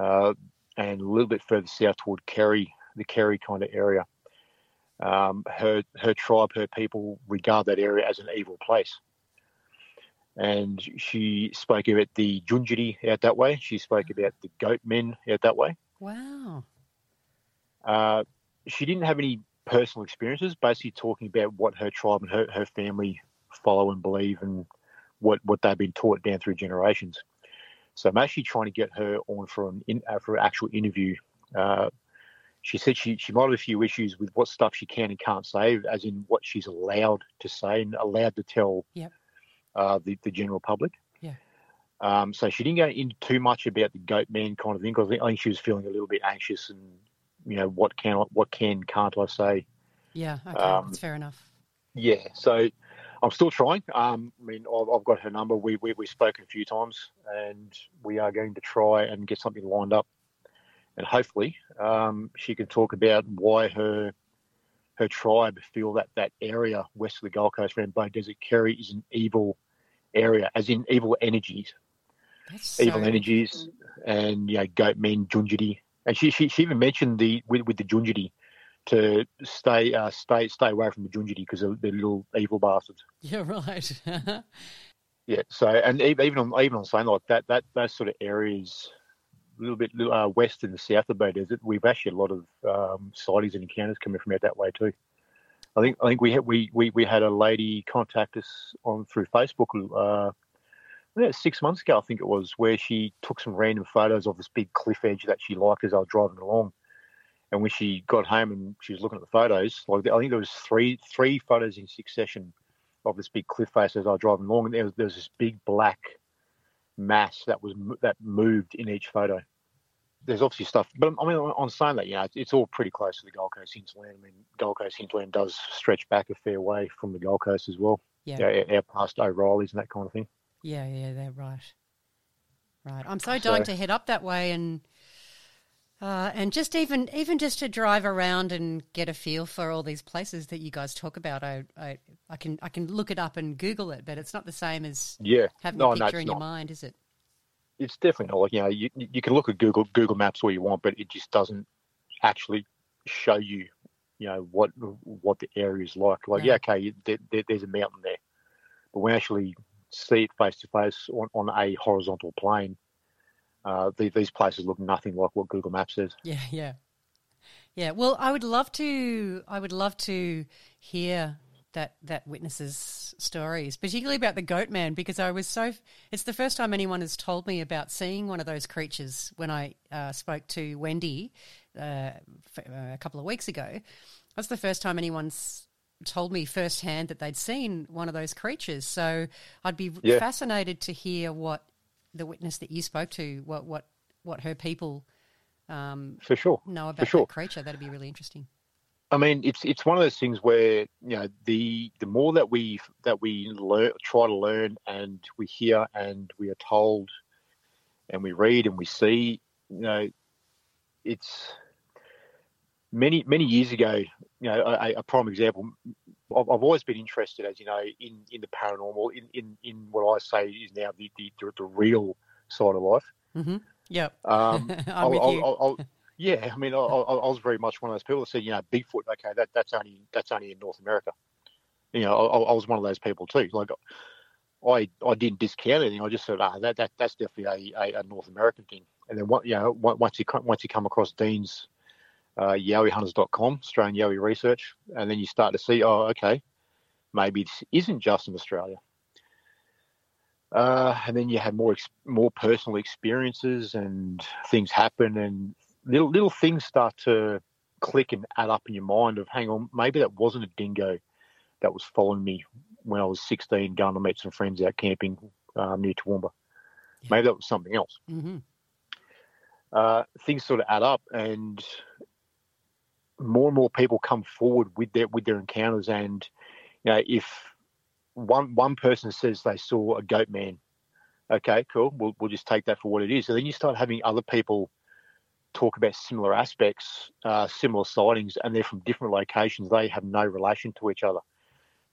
uh, and a little bit further south toward Kerry, the Kerry kind of area, um, her her tribe, her people regard that area as an evil place. And she spoke about the Junjiri out that way. She spoke about the goat men out that way. Wow. Uh, she didn't have any personal experiences, basically talking about what her tribe and her, her family follow and believe and what, what they've been taught down through generations. So I'm actually trying to get her on for an in, uh, for an actual interview. Uh, she said she, she might have a few issues with what stuff she can and can't say, as in what she's allowed to say and allowed to tell Yep. uh, the, the general public. Um, so she didn't go into too much about the goat man kind of thing because I think, she was feeling a little bit anxious and you know what can what can can't I say? Yeah. Okay. Um, That's fair enough. Yeah, so I'm still trying. Um, I mean, I've, I've got her number. We, we we've spoken a few times, and we are going to try and get something lined up, and hopefully um, she can talk about why her her tribe feel that that area west of the Gold Coast around Beaudesert Kerry is an evil area, as in evil energies, That's evil so- energies, and you know, goat men, Junjidi, and she, she she even mentioned the with, with the Junjidi to stay uh, stay stay away from the Junjidi because they're, they're little evil bastards. Yeah. Right. Yeah. So and even on even on saying like that that those sort of areas, a little bit uh, west and the south of Beaudesert, we've actually a lot of um, sightings and encounters coming from out that way too. I think I think we had we, we, we had a lady contact us on through Facebook uh, six months ago, I think it was, where she took some random photos of this big cliff edge that she liked as I was driving along. And when she got home and she was looking at the photos, like I think there was three three photos in succession of this big cliff face as I was driving along, and there was, there was this big black mass that was that moved in each photo. There's obviously stuff, but I mean, on saying that, you know, it's, all pretty close to the Gold Coast hinterland. I mean, Gold Coast hinterland does stretch back a fair way from the Gold Coast as well. Yeah. Yeah, out past O'Reilly's and that kind of thing. Yeah, yeah, they're right. Right. I'm so So- dying to head up that way and uh, and just even even just to drive around and get a feel for all these places that you guys talk about. I I, I can I can look it up and Google it, but it's not the same as Yeah, having no, a picture it's in your mind, is it? it's definitely not like you know you you can look at Google Google Maps all you want, but it just doesn't actually show you you know what what the area is like. Like yeah, okay, there, there, there's a mountain there, but when actually see it face to face on a horizontal plane, uh, the, these places look nothing like what Google Maps says. Yeah, yeah, yeah. Well, I would love to. I would love to hear that that witnesses' stories, particularly about the goat man, because I was so. It's the first time anyone has told me about seeing one of those creatures. When I uh, spoke to Wendy uh, uh, a couple of weeks ago, that's the first time anyone's told me firsthand that they'd seen one of those creatures. So I'd be Yeah. fascinated to hear what the witness that you spoke to, what what what her people um, For sure, know for about sure. that creature. That'd be really interesting. I mean, it's it's one of those things where you know the the more that we that we learn, try to learn, and we hear, and we are told, and we read, and we see, you know, it's many many years ago. You know, a, a prime example. I've, I've always been interested, as you know, in in the paranormal, in in, in what I say is now the the, the real side of life. Mm-hmm. Yep. Um, I'm I'll- with I'll- you. I'll- I'll- yeah, I mean, I, I, I was very much one of those people that said, you know, Bigfoot. Okay, that, that's only that's only in North America. you know, I, I was one of those people too. Like, I I didn't discount anything. I just said, ah, that, that that's definitely a, a, a North American thing. And then, what you know, once you once you come across Dean's uh, YowieHunters.com, Australian Yowie Research, and then you start to see, oh, okay, maybe this isn't just in Australia. Uh, and then you have more more personal experiences and things happen, and little little things start to click and add up in your mind of, hang on, maybe that wasn't a dingo that was following me when I was 16, going to meet some friends out camping um, near Toowoomba. Maybe that was something else. Mm-hmm. Uh, things sort of add up, and more and more people come forward with their with their encounters. And you know, if one one person says they saw a goat man, okay, cool, we'll we'll just take that for what it is. And then you start having other people talk about similar aspects, uh, similar sightings, and they're from different locations. They have no relation to each other.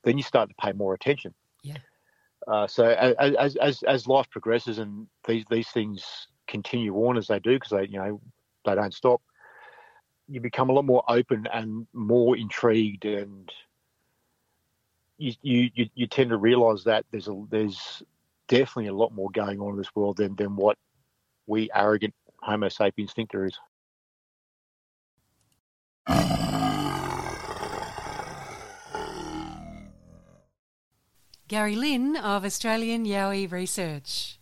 Then you start to pay more attention. Yeah. Uh, so as, as as life progresses and these these things continue on as they do because they you know they don't stop, you become a lot more open and more intrigued, and you you you, tend to realise that there's a there's definitely a lot more going on in this world than than what we arrogant Homo sapiens think there is. Gary Lynn of Australian Yowie Research.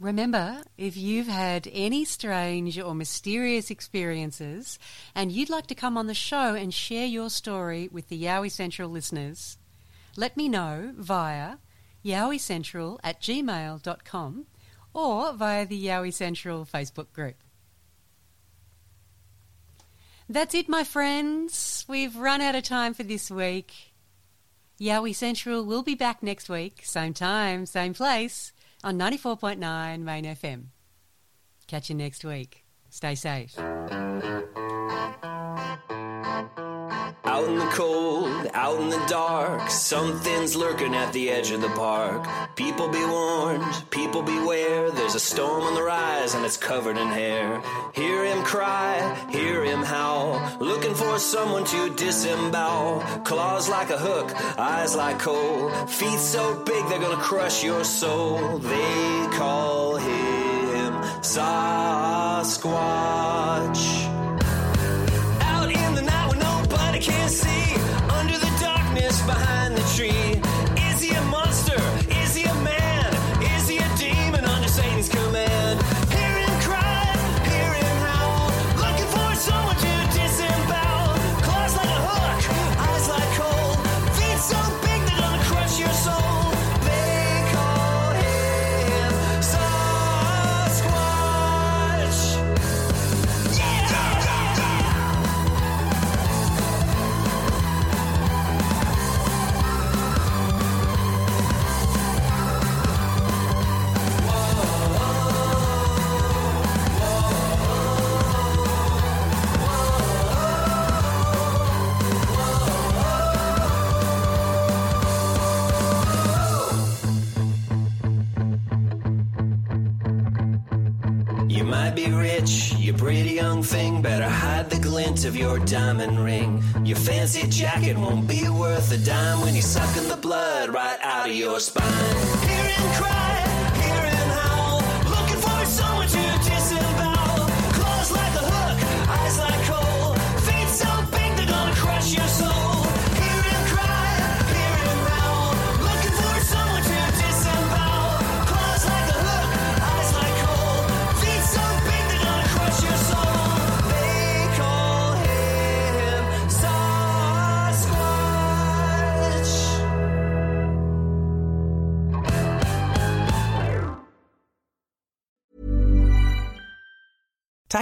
Remember, if you've had any strange or mysterious experiences and you'd like to come on the show and share your story with the Yowie Central listeners, let me know via yowiecentral at gmail.com or via the Yowie Central Facebook group. That's it, my friends. We've run out of time for this week. Yowie Central will be back next week, same time, same place, on 94.9 Main FM. Catch you next week. Stay safe. Out in the cold, out in the dark, something's lurking at the edge of the park. People be warned, people beware. There's a storm on the rise and it's covered in hair. Hear him cry, hear him howl, looking for someone to disembowel. Claws like a hook, eyes like coal, feet so big they're gonna crush your soul. They call him Sasquatch. Can't see under the darkness behind the tree. Of your diamond ring. Your fancy jacket won't be worth a dime when you're sucking the blood right out of your spine. Hear him